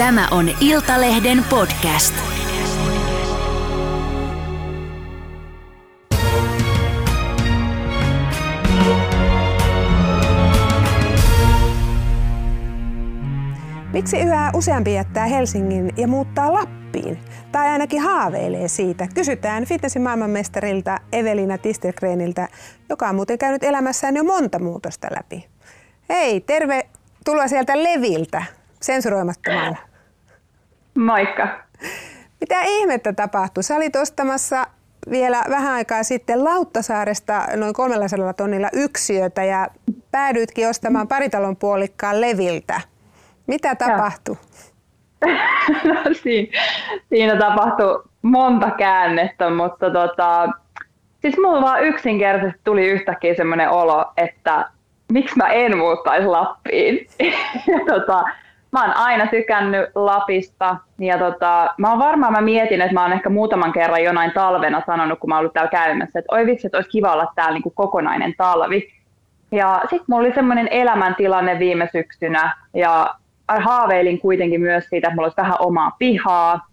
Tämä on Iltalehden podcast. Miksi yhä useampi jättää Helsingin ja muuttaa Lappiin? Tai ainakin haaveilee siitä. Kysytään fitnessin maailmanmestarilta Evelina Tistelgreniltä, joka on muuten käynyt elämässään jo monta muutosta läpi. Hei, terve tuloa sieltä Leviltä, sensuroimattomalla. Moikka. Mitä ihmettä tapahtui? Sä olit ostamassa vielä vähän aikaa sitten Lauttasaaresta noin 300 tonnilla yksiötä ja päädyitkin ostamaan paritalon puolikkaan Leviltä. Mitä tapahtui? no, siinä, siinä tapahtui monta käännettä, mutta tota, siis mulla vaan yksinkertaisesti tuli yhtäkkiä semmoinen olo, että miksi mä en muuttaisi Lappiin. ja tota, mä oon aina tykännyt Lapista ja tota, mä oon varmaan mä mietin, että mä oon ehkä muutaman kerran jonain talvena sanonut, kun mä oon ollut täällä käymässä, että oi vitsi, että olisi kiva olla täällä niin kuin kokonainen talvi. Ja sitten mulla oli semmoinen elämäntilanne viime syksynä ja haaveilin kuitenkin myös siitä, että mulla olisi vähän omaa pihaa.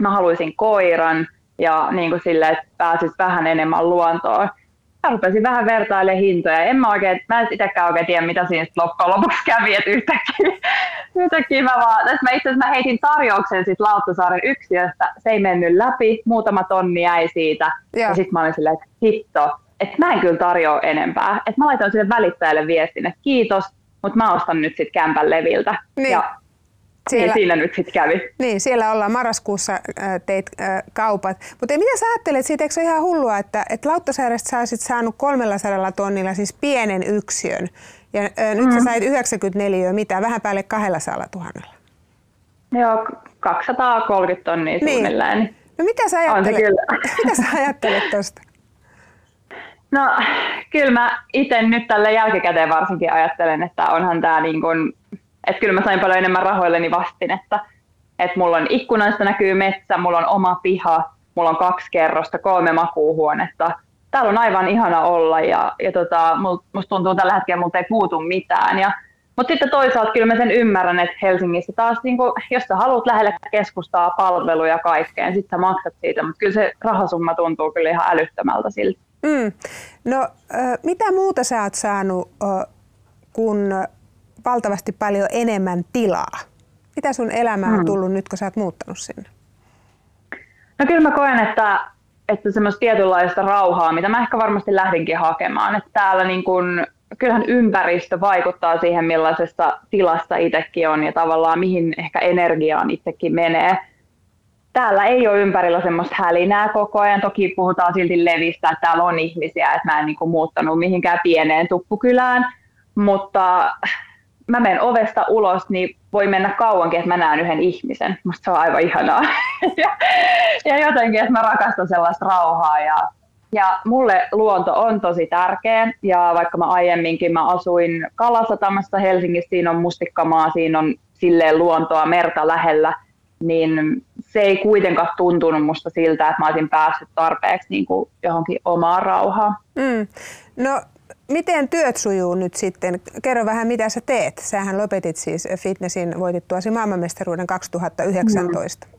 Mä haluaisin koiran ja niin kuin sille, että pääsis vähän enemmän luontoon. Mä rupesin vähän vertailemaan hintoja. En mä, oikein, mä en itsekään oikein tiedä, mitä siinä loppujen lopuksi kävi, että yhtäkkiä, yhtäkkiä mä vaan, että mä itse asiassa mä heitin tarjouksen sit Lauttasaaren yksiöstä, se ei mennyt läpi, muutama tonni jäi siitä, ja, ja sitten mä olin silleen, että hitto, että mä en kyllä tarjoa enempää. Että mä laitoin sille välittäjälle viestin, että kiitos, mutta mä ostan nyt sitten kämpän leviltä. Niin. Ja siellä, niin siinä nyt sitten kävi. Niin, siellä ollaan marraskuussa äh, teit äh, kaupat. Mutta mitä sä ajattelet siitä, eikö se ole ihan hullua, että, että Lauttasaaresta sä olisit saanut 300 tonnilla siis pienen yksiön. Ja äh, nyt mm. sä sait 94 mitä, vähän päälle 200 000. Joo, 230 tonnia niin. suunnilleen. No mitä sä ajattelet, mitä sä ajattelet tosta? No kyllä mä itse nyt tälle jälkikäteen varsinkin ajattelen, että onhan tämä niin kuin, että kyllä mä sain paljon enemmän rahoilleni vastin, että, mulla on ikkunoista näkyy metsä, mulla on oma piha, mulla on kaksi kerrosta, kolme makuuhuonetta. Täällä on aivan ihana olla ja, ja tota, musta tuntuu tällä hetkellä, mutta ei puutu mitään. Ja, mutta sitten toisaalta kyllä mä sen ymmärrän, että Helsingissä taas, niin kun, jos sä haluat lähelle keskustaa palveluja kaikkeen, sitten sä maksat siitä, mutta kyllä se rahasumma tuntuu kyllä ihan älyttömältä siltä. Mm. No, mitä muuta sä oot saanut kun valtavasti paljon enemmän tilaa? Mitä sun elämään on mm. tullut nyt, kun sä oot muuttanut sinne? No kyllä mä koen, että, että semmoista tietynlaista rauhaa, mitä mä ehkä varmasti lähdinkin hakemaan. Että täällä niin kun, kyllähän ympäristö vaikuttaa siihen, millaisessa tilassa itsekin on ja tavallaan mihin ehkä energiaan itsekin menee täällä ei ole ympärillä semmoista hälinää koko ajan. Toki puhutaan silti levistä, että täällä on ihmisiä, että mä en niin kuin muuttanut mihinkään pieneen tuppukylään, mutta mä menen ovesta ulos, niin voi mennä kauankin, että mä näen yhden ihmisen. Musta se on aivan ihanaa. ja, ja jotenkin, että mä rakastan sellaista rauhaa ja ja mulle luonto on tosi tärkeä ja vaikka mä aiemminkin mä asuin Kalasatamassa Helsingissä, siinä on mustikkamaa, siinä on silleen luontoa, merta lähellä – niin se ei kuitenkaan tuntunut musta siltä, että mä olisin päässyt tarpeeksi niin kuin johonkin omaan rauhaan. Mm. No miten työt sujuu nyt sitten? Kerro vähän, mitä sä teet. Sähän lopetit siis fitnessin voitittuasi maailmanmestaruuden 2019. Mm.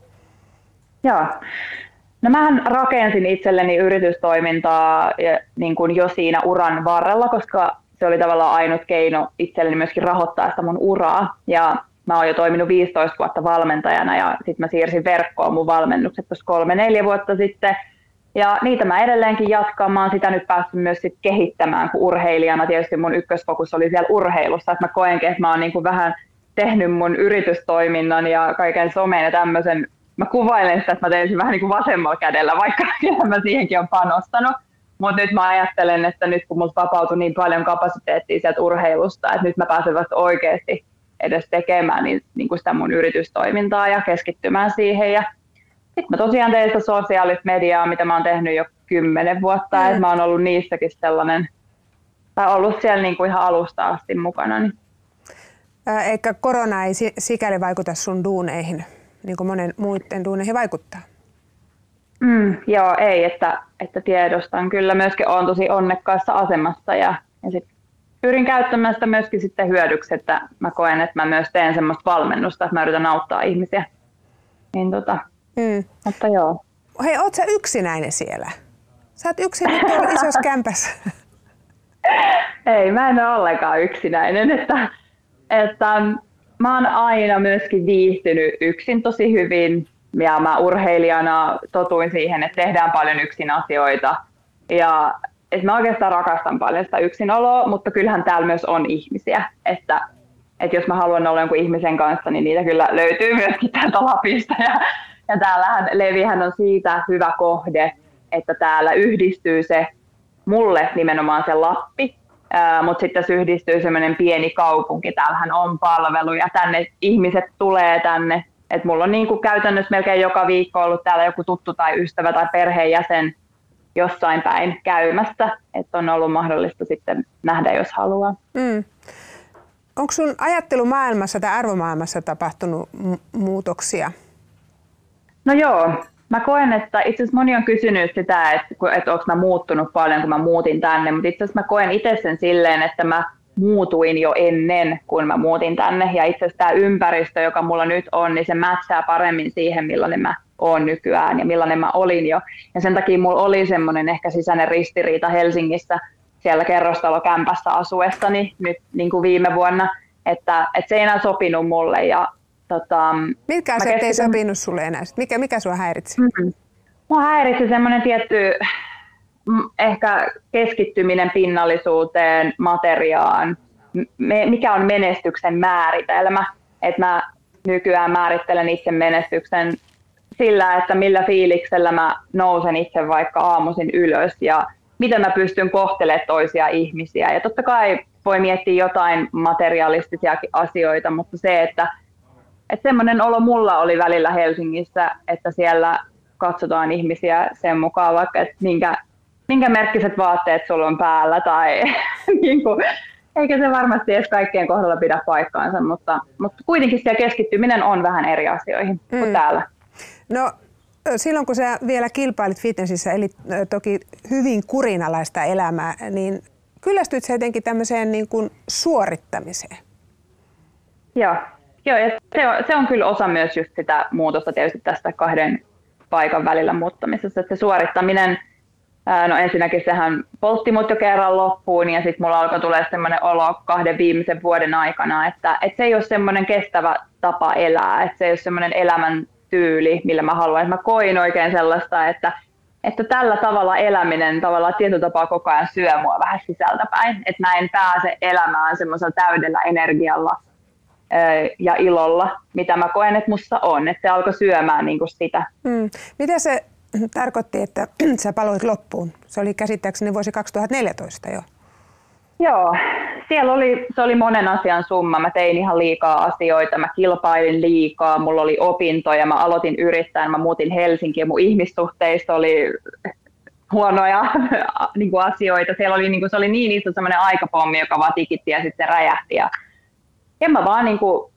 Joo. No mähän rakensin itselleni yritystoimintaa niin kuin jo siinä uran varrella, koska se oli tavallaan ainut keino itselleni myöskin rahoittaa sitä mun uraa. Ja mä oon jo toiminut 15 vuotta valmentajana ja sitten mä siirsin verkkoon mun valmennukset tuossa kolme-neljä vuotta sitten. Ja niitä mä edelleenkin jatkan. Mä oon sitä nyt päässyt myös sit kehittämään, kun urheilijana tietysti mun ykkösfokus oli siellä urheilussa. Että mä koenkin, että mä oon niinku vähän tehnyt mun yritystoiminnan ja kaiken someen ja tämmöisen. Mä kuvailen sitä, että mä teen sen vähän niin kuin vasemmalla kädellä, vaikka mä siihenkin on panostanut. Mutta nyt mä ajattelen, että nyt kun mulla vapautui niin paljon kapasiteettia sieltä urheilusta, että nyt mä pääsen vasta oikeasti edes tekemään niin, niin kuin sitä mun yritystoimintaa ja keskittymään siihen. Ja sitten mä tosiaan tein sitä sosiaalista mediaa, mitä mä oon tehnyt jo kymmenen vuotta, mm. että mä oon ollut niissäkin sellainen, tai ollut siellä niin kuin ihan alusta asti mukana. Niin. Eikä korona ei sikäli vaikuta sun duuneihin, niin kuin monen muiden duuneihin vaikuttaa? Mm, joo, ei, että, että tiedostan. Kyllä myöskin on tosi onnekkaassa asemassa ja, ja sit pyrin käyttämään sitä myöskin sitten hyödyksi, että mä koen, että mä myös teen semmoista valmennusta, että mä yritän auttaa ihmisiä. Niin tota, mm. mutta joo. Hei, oot sä yksinäinen siellä? Sä oot yksin nyt tuolla isossa kämpässä. Ei, mä en ole ollenkaan yksinäinen. Että, että mä oon aina myöskin viihtynyt yksin tosi hyvin. Ja mä urheilijana totuin siihen, että tehdään paljon yksin asioita. Ja että mä oikeastaan rakastan paljon sitä yksinoloa, mutta kyllähän täällä myös on ihmisiä. Että, että jos mä haluan olla jonkun ihmisen kanssa, niin niitä kyllä löytyy myöskin täältä Lapista. Ja, ja täällähän Levihän on siitä hyvä kohde, että täällä yhdistyy se mulle nimenomaan se Lappi, mutta sitten tässä yhdistyy semmoinen pieni kaupunki, täällähän on palveluja, tänne ihmiset tulee tänne, että mulla on niin kuin käytännössä melkein joka viikko ollut täällä joku tuttu tai ystävä tai perheenjäsen jossain päin käymässä, että on ollut mahdollista sitten nähdä, jos haluaa. Mm. Onko sun ajattelumaailmassa tai arvomaailmassa tapahtunut muutoksia? No joo, Mä koen, että itse asiassa moni on kysynyt sitä, että, että onko mä muuttunut paljon, kun mä muutin tänne, mutta itse asiassa mä koen itse sen silleen, että mä muutuin jo ennen kuin mä muutin tänne. Ja itse asiassa tämä ympäristö, joka mulla nyt on, niin se mätsää paremmin siihen, millainen mä oon nykyään ja millainen mä olin jo. Ja sen takia mulla oli semmoinen ehkä sisäinen ristiriita Helsingissä siellä kerrostalokämpässä asuessani nyt niin kuin viime vuonna, että, että se ei enää sopinut mulle ja Tota, Mitkä asiat keskityn... ei sopinut sulle enää? Mikä, mikä sua häiritsi? Mm-hmm. Mua häiritsi semmoinen tietty ehkä keskittyminen pinnallisuuteen, materiaan, me, mikä on menestyksen määritelmä. Että mä nykyään määrittelen itse menestyksen sillä, että millä fiiliksellä mä nousen itse vaikka aamuisin ylös ja miten mä pystyn kohtelemaan toisia ihmisiä. Ja totta kai voi miettiä jotain materialistisia asioita, mutta se, että että semmoinen olo mulla oli välillä Helsingissä, että siellä katsotaan ihmisiä sen mukaan vaikka, että minkä, minkä merkkiset vaatteet sulla on päällä tai niin kuin, eikä se varmasti edes kaikkien kohdalla pidä paikkaansa, mutta, mutta kuitenkin siellä keskittyminen on vähän eri asioihin mm. kuin täällä. No silloin kun sä vielä kilpailit fitnessissä, eli toki hyvin kurinalaista elämää, niin kyllästyit sä jotenkin tämmöiseen niin kuin suorittamiseen? Joo, Joo, ja se on, se on kyllä osa myös just sitä muutosta tietysti tästä kahden paikan välillä muuttamisessa, että se suorittaminen, no ensinnäkin sehän poltti mut jo kerran loppuun ja sitten mulla alkoi tulla semmoinen olo kahden viimeisen vuoden aikana, että, että se ei ole semmoinen kestävä tapa elää, että se ei ole semmoinen elämän tyyli, millä mä haluan. Että mä koin oikein sellaista, että, että tällä tavalla eläminen tavallaan tietyllä tapaa koko ajan syö mua vähän sisältäpäin, että mä en pääse elämään semmoisella täydellä energialla – ja ilolla, mitä mä koen, että musta on. Että se alkoi syömään niin kuin sitä. Mm. Mitä se tarkoitti, että sä paloit loppuun? Se oli käsittääkseni vuosi 2014 jo. Joo, siellä oli, se oli monen asian summa. Mä tein ihan liikaa asioita, mä kilpailin liikaa, mulla oli opintoja, mä aloitin yrittämään, mä muutin Helsinkiin, mun ihmissuhteista oli huonoja niin kuin asioita. Siellä oli, niin kuin, se oli niin iso semmoinen aikapommi, joka vaan tikitti ja sitten räjähti. Ja en mä vaan niin kuin,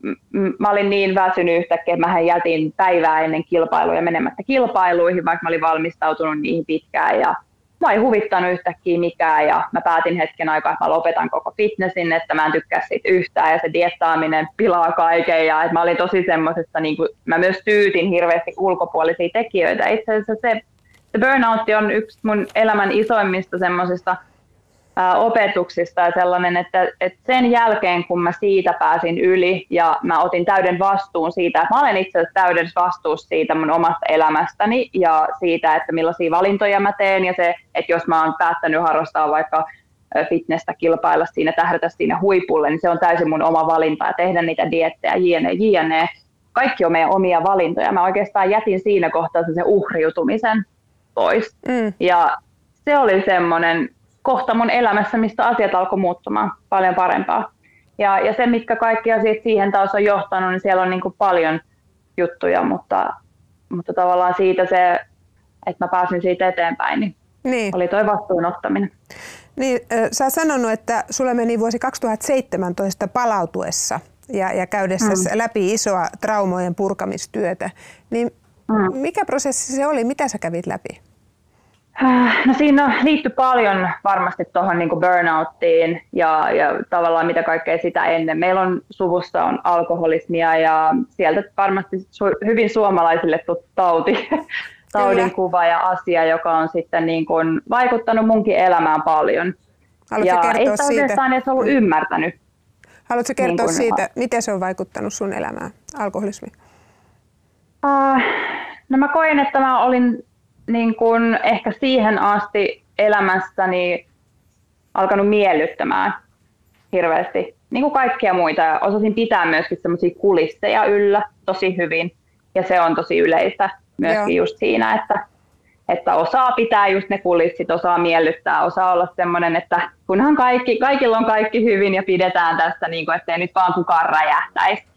mä olin niin väsynyt yhtäkkiä, että mä jätin päivää ennen kilpailuja menemättä kilpailuihin, vaikka mä olin valmistautunut niihin pitkään ja mä ei huvittanut yhtäkkiä mikään ja mä päätin hetken aikaa, että mä lopetan koko fitnessin, että mä en tykkää siitä yhtään ja se diettaaminen pilaa kaiken ja että mä olin tosi semmoisessa, niin kuin, mä myös tyytin hirveästi ulkopuolisia tekijöitä. Itse asiassa se, se burnout on yksi mun elämän isoimmista semmoisista opetuksista ja sellainen, että, että sen jälkeen kun mä siitä pääsin yli ja mä otin täyden vastuun siitä, että mä olen itse asiassa täyden vastuussa siitä mun omasta elämästäni ja siitä, että millaisia valintoja mä teen ja se, että jos mä oon päättänyt harrastaa vaikka fitnessä kilpailla siinä, tähdätä siinä huipulle, niin se on täysin mun oma valinta ja tehdä niitä diettejä, jne, jne. Kaikki on meidän omia valintoja. Mä oikeastaan jätin siinä kohtaa sen uhriutumisen pois. Mm. Ja se oli semmoinen kohta mun elämässä, mistä asiat alkoi muuttumaan paljon parempaa. Ja, ja se, mitkä kaikki asiat siihen taas on johtanut, niin siellä on niin kuin paljon juttuja, mutta, mutta tavallaan siitä se, että mä pääsin siitä eteenpäin, niin, niin. oli toi vastuun ottaminen. Niin, sä oot sanonut, että sulle meni vuosi 2017 palautuessa ja, ja käydessä mm. läpi isoa traumojen purkamistyötä. Niin mm. mikä prosessi se oli? Mitä sä kävit läpi? No siinä liittyy paljon varmasti tuohon niin burnouttiin ja, ja tavallaan mitä kaikkea sitä ennen. Meillä on suvussa on alkoholismia ja sieltä varmasti su- hyvin suomalaisille tuttu tauti, taudin kuva ja asia, joka on sitten niin kuin vaikuttanut munkin elämään paljon. Haluatko ja kertoa ei sitä siitä? oikeastaan edes ollut ymmärtänyt. Haluatko kertoa Niin kuin- siitä, miten se on vaikuttanut sun elämään, alkoholismi? Uh, no mä koin, että mä olin niin kun ehkä siihen asti elämässäni alkanut miellyttämään hirveästi, niin kuin kaikkia muita. Ja osasin pitää myöskin semmoisia kulisseja yllä tosi hyvin. Ja se on tosi yleistä myöskin Joo. just siinä, että, että osaa pitää just ne kulissit, osaa miellyttää, osaa olla semmoinen, että kunhan kaikki, kaikilla on kaikki hyvin ja pidetään tästä, niin kuin, ettei nyt vaan kukaan räjähtäisi.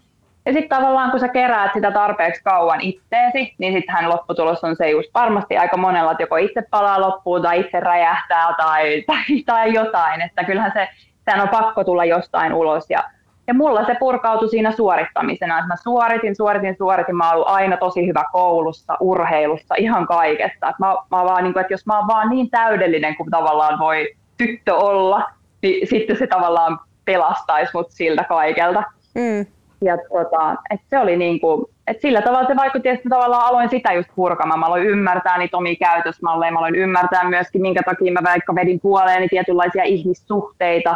Ja sitten tavallaan kun sä keräät sitä tarpeeksi kauan itteesi, niin sittenhän lopputulos on se just varmasti aika monella, että joko itse palaa loppuun tai itse räjähtää tai, tai, tai jotain. Että kyllähän se, sehän on pakko tulla jostain ulos. Ja, ja mulla se purkautui siinä suorittamisena, että mä suoritin, suoritin, suoritin. Mä oon ollut aina tosi hyvä koulussa, urheilussa, ihan kaikessa. Että mä, mä vaan, niin kuin, että jos mä oon vaan niin täydellinen kuin tavallaan voi tyttö olla, niin sitten se tavallaan pelastaisi mut siltä kaikelta. Mm. Ja tota, et se oli niin kuin, et sillä tavalla se vaikutti, että tavallaan aloin sitä just purkamaan. Mä aloin ymmärtää niitä omia käytösmalleja, mä aloin ymmärtää myöskin, minkä takia mä vaikka vedin puoleeni tietynlaisia ihmissuhteita.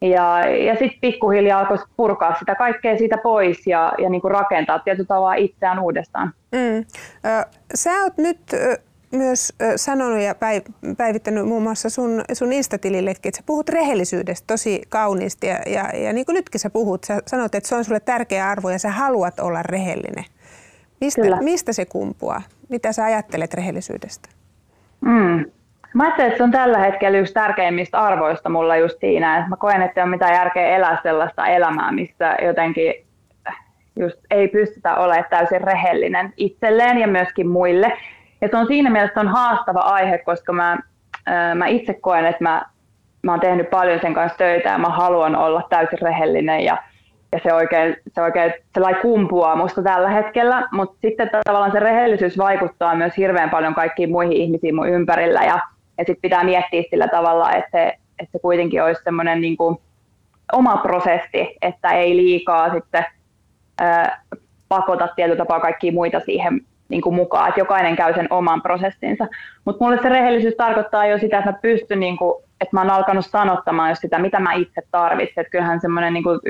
Ja, ja sitten pikkuhiljaa alkoi purkaa sitä kaikkea siitä pois ja, ja niin kuin rakentaa tietyllä tavalla itseään uudestaan. Mm. Sä oot nyt myös sanonut ja päiv- päivittänyt muun muassa sun, sun Insta-tilillekin, että sä puhut rehellisyydestä tosi kauniisti ja, ja, ja niin kuin nytkin sä puhut, sä sanot, että se on sulle tärkeä arvo ja sä haluat olla rehellinen. Mistä, Kyllä. mistä se kumpuaa? Mitä sä ajattelet rehellisyydestä? Mm. Mä ajattelen, että se on tällä hetkellä yksi tärkeimmistä arvoista mulla just siinä, että mä koen, että ei ole mitään järkeä elää sellaista elämää, missä jotenkin just ei pystytä olemaan täysin rehellinen itselleen ja myöskin muille. Ja se on siinä mielessä on haastava aihe, koska mä, ää, mä itse koen, että mä, mä oon tehnyt paljon sen kanssa töitä ja mä haluan olla täysin rehellinen ja, ja se oikein, se oikein sellainen kumpuaa musta tällä hetkellä, mutta sitten tavallaan se rehellisyys vaikuttaa myös hirveän paljon kaikkiin muihin ihmisiin mun ympärillä ja, ja sitten pitää miettiä sillä tavalla, että se, että se kuitenkin olisi semmoinen niin kuin oma prosessi, että ei liikaa sitten ää, pakota tietyllä tapaa kaikkia muita siihen niin kuin mukaan, että jokainen käy sen oman prosessinsa. Mutta mulle se rehellisyys tarkoittaa jo sitä, että mä pystyn, niin kuin, että mä oon alkanut sanottamaan just sitä, mitä mä itse tarvitsen. Että kyllähän semmoinen niin kuin,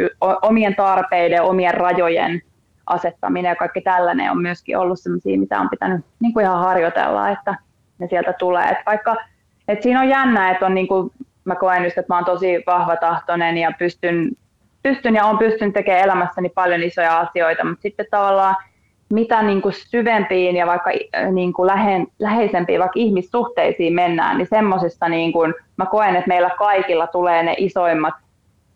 omien tarpeiden, omien rajojen asettaminen ja kaikki tällainen on myöskin ollut sellaisia, mitä on pitänyt niin kuin ihan harjoitella, että ne sieltä tulee. Et vaikka, et siinä on jännä, että on niin kuin, mä koen just, että mä oon tosi vahvatahtoinen ja pystyn, pystyn ja on pystynyt tekemään elämässäni paljon isoja asioita, mutta sitten tavallaan mitä niin kuin syvempiin ja vaikka niin kuin lähe, läheisempiin vaikka ihmissuhteisiin mennään, niin semmoisista niin kuin, mä koen, että meillä kaikilla tulee ne isoimmat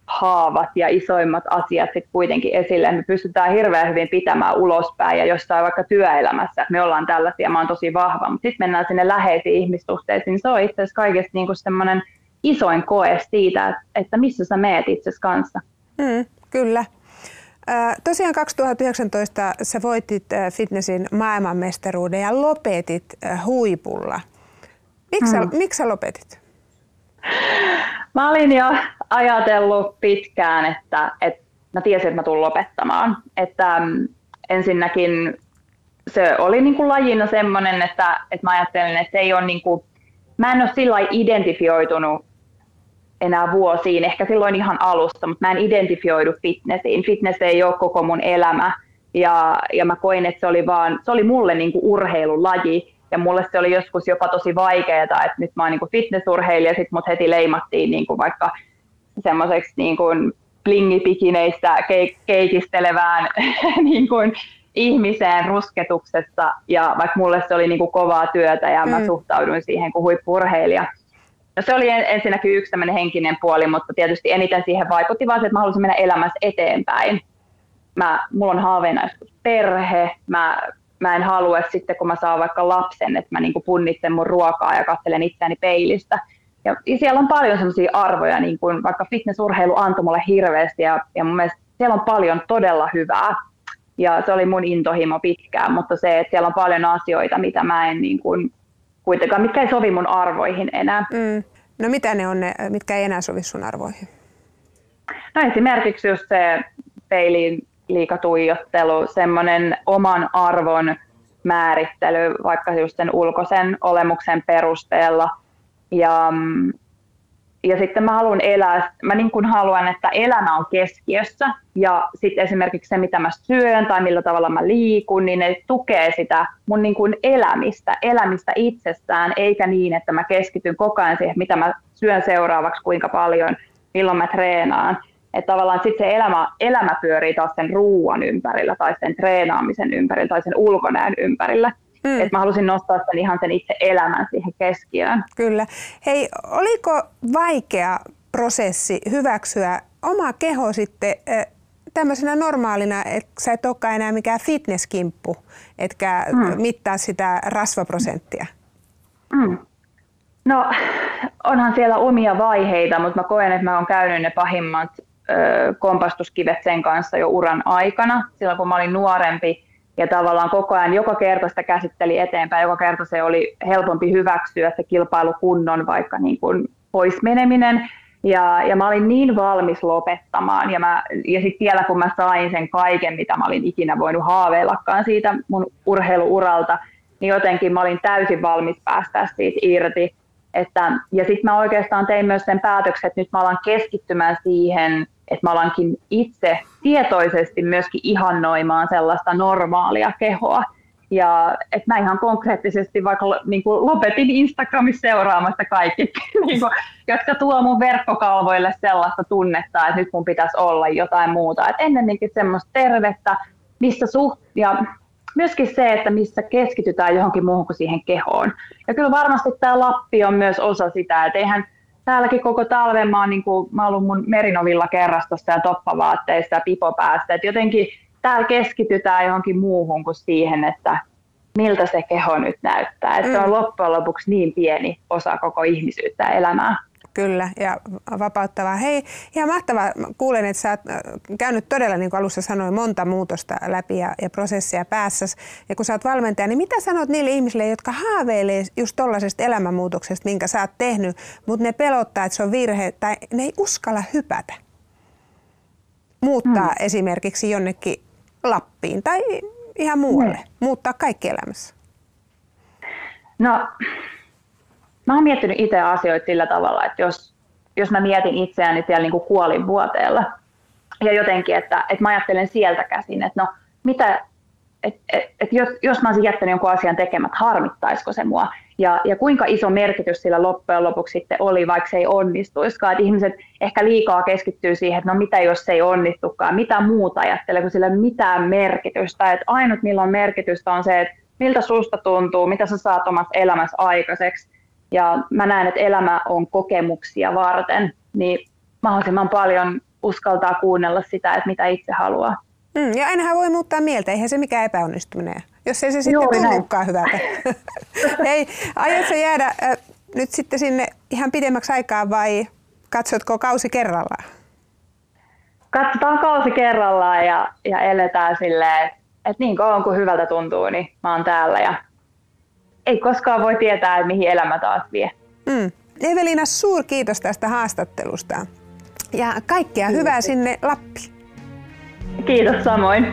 haavat ja isoimmat asiat sit kuitenkin esille. Me pystytään hirveän hyvin pitämään ulospäin ja jossain vaikka työelämässä, että me ollaan tällaisia, mä oon tosi vahva, mutta sitten mennään sinne läheisiin ihmissuhteisiin, niin se on itse asiassa kaikesta niin semmoinen isoin koe siitä, että, että missä sä meet itse kanssa. Mm, kyllä. Ää, Tosiaan 2019 sä voitit ää, fitnessin maailmanmestaruuden ja lopetit ää, huipulla. Miksi sä, miksi sä lopetit? Mä olin jo ajatellut pitkään, että, että mä tiesin, että mä tulen lopettamaan. Että mm, ensinnäkin se oli niin kuin lajina semmoinen, että, että mä ajattelin, että se ei ole niin kuin, mä en ole sillä identifioitunut enää vuosiin, ehkä silloin ihan alusta, mutta mä en identifioidu fitnessiin. Fitness ei ole koko mun elämä ja, ja mä koin, että se oli, vaan, se oli mulle niin kuin urheilulaji ja mulle se oli joskus jopa tosi vaikeaa, että nyt mä oon niin kuin fitnessurheilija, sit mut heti leimattiin niin kuin vaikka semmoiseksi niin kuin blingipikineistä keik- keikistelevään niin kuin ihmiseen rusketuksessa ja vaikka mulle se oli niin kuin kovaa työtä ja mä Mm. suhtauduin siihen kuin huippurheilija. No se oli en- ensinnäkin yksi tämmöinen henkinen puoli, mutta tietysti eniten siihen vaikutti vaan se, että mä halusin mennä elämässä eteenpäin. Mä, mulla on haaveena perhe, mä, mä en halua että sitten, kun mä saan vaikka lapsen, että mä niin punnitsen mun ruokaa ja katselen itseäni peilistä. Ja, ja siellä on paljon sellaisia arvoja, niin kuin vaikka fitnessurheilu antoi mulle hirveästi ja, ja mun mielestä siellä on paljon todella hyvää. Ja se oli mun intohimo pitkään, mutta se, että siellä on paljon asioita, mitä mä en niin kuin kuitenkaan, mitkä ei sovi mun arvoihin enää. Mm. No mitä ne on ne, mitkä ei enää sovi sun arvoihin? No esimerkiksi just se peiliin liikatuijottelu, semmoinen oman arvon määrittely vaikka just sen ulkoisen olemuksen perusteella. Ja, ja sitten mä haluan elää, mä niin kuin haluan, että elämä on keskiössä ja sitten esimerkiksi se, mitä mä syön tai millä tavalla mä liikun, niin ne tukee sitä mun niin kuin elämistä, elämistä itsestään, eikä niin, että mä keskityn koko ajan siihen, mitä mä syön seuraavaksi, kuinka paljon, milloin mä treenaan. Että tavallaan sitten se elämä, elämä pyörii taas sen ruuan ympärillä tai sen treenaamisen ympärillä tai sen ulkonäön ympärillä. Mm. Että mä halusin nostaa sen ihan sen itse elämän siihen keskiöön. Kyllä. Hei, oliko vaikea prosessi hyväksyä oma keho sitten tämmöisenä normaalina, että sä et olekaan enää mikään fitnesskimppu, etkä mm. mittaa sitä rasvaprosenttia? Mm. No, onhan siellä omia vaiheita, mutta mä koen, että mä oon käynyt ne pahimmat kompastuskivet sen kanssa jo uran aikana, silloin kun mä olin nuorempi ja tavallaan koko ajan joka kerta sitä käsitteli eteenpäin, joka kerta se oli helpompi hyväksyä se kilpailukunnon vaikka niin kuin pois meneminen. Ja, ja mä olin niin valmis lopettamaan ja, mä, ja sitten vielä kun mä sain sen kaiken, mitä mä olin ikinä voinut haaveillakaan siitä mun urheiluuralta, niin jotenkin mä olin täysin valmis päästä siitä irti. Että, ja sitten mä oikeastaan tein myös sen päätöksen, että nyt mä alan keskittymään siihen, että mä alankin itse tietoisesti myöskin ihannoimaan sellaista normaalia kehoa. Ja että mä ihan konkreettisesti vaikka niin kuin lopetin Instagramissa seuraamasta kaikki, niin kuin, jotka tuo mun verkkokalvoille sellaista tunnetta, että nyt mun pitäisi olla jotain muuta. Et ennemminkin semmoista tervettä, missä suht, ja myöskin se, että missä keskitytään johonkin muuhun kuin siihen kehoon. Ja kyllä varmasti tämä Lappi on myös osa sitä, että eihän täälläkin koko talven mä oon, niin kuin, mä ollut mun merinovilla kerrastossa ja toppavaatteissa ja pipopäästä. Et jotenkin täällä keskitytään johonkin muuhun kuin siihen, että miltä se keho nyt näyttää. Että mm. se on loppujen lopuksi niin pieni osa koko ihmisyyttä ja elämää. Kyllä, ja vapauttavaa. Hei, ihan mahtavaa. Kuulen, että sä oot äh, käynyt todella, niin kuin alussa sanoin, monta muutosta läpi ja, ja prosessia päässä. Ja kun sä oot valmentaja, niin mitä sanot niille ihmisille, jotka haaveilee just tollaisesta elämänmuutoksesta, minkä sä oot tehnyt, mutta ne pelottaa, että se on virhe, tai ne ei uskalla hypätä? Muuttaa hmm. esimerkiksi jonnekin Lappiin tai ihan muualle. Hmm. Muuttaa kaikki elämässä. No, mä oon miettinyt itse asioita sillä tavalla, että jos, jos mä mietin itseäni siellä niin kuin kuolinvuoteella ja jotenkin, että, että mä ajattelen sieltä käsin, että no mitä, et, et, et jos, jos mä olisin jättänyt jonkun asian tekemät, harmittaisiko se mua? Ja, ja kuinka iso merkitys sillä loppujen lopuksi sitten oli, vaikka se ei onnistuiskaan. Että ihmiset ehkä liikaa keskittyy siihen, että no mitä jos se ei onnistukaan, mitä muuta ajattelee, kun sillä ei ole mitään merkitystä. Että ainut millä on merkitystä on se, että miltä susta tuntuu, mitä sä saat omassa elämässä aikaiseksi ja mä näen, että elämä on kokemuksia varten, niin mahdollisimman paljon uskaltaa kuunnella sitä, että mitä itse haluaa. Mm, ja ainahan voi muuttaa mieltä, eihän se mikään epäonnistuminen. Jos ei se sitten tunnukaan hyvältä. Ei, aiotko jäädä äh, nyt sitten sinne ihan pidemmäksi aikaa vai katsotko kausi kerrallaan? Katsotaan kausi kerrallaan ja, ja eletään silleen, että, että niin kauan kuin hyvältä tuntuu, niin mä oon täällä ja ei koskaan voi tietää, että mihin elämä taas vie. Mm. Evelina, suur kiitos tästä haastattelusta ja kaikkea Kiitos. hyvää sinne Lappiin. Kiitos samoin.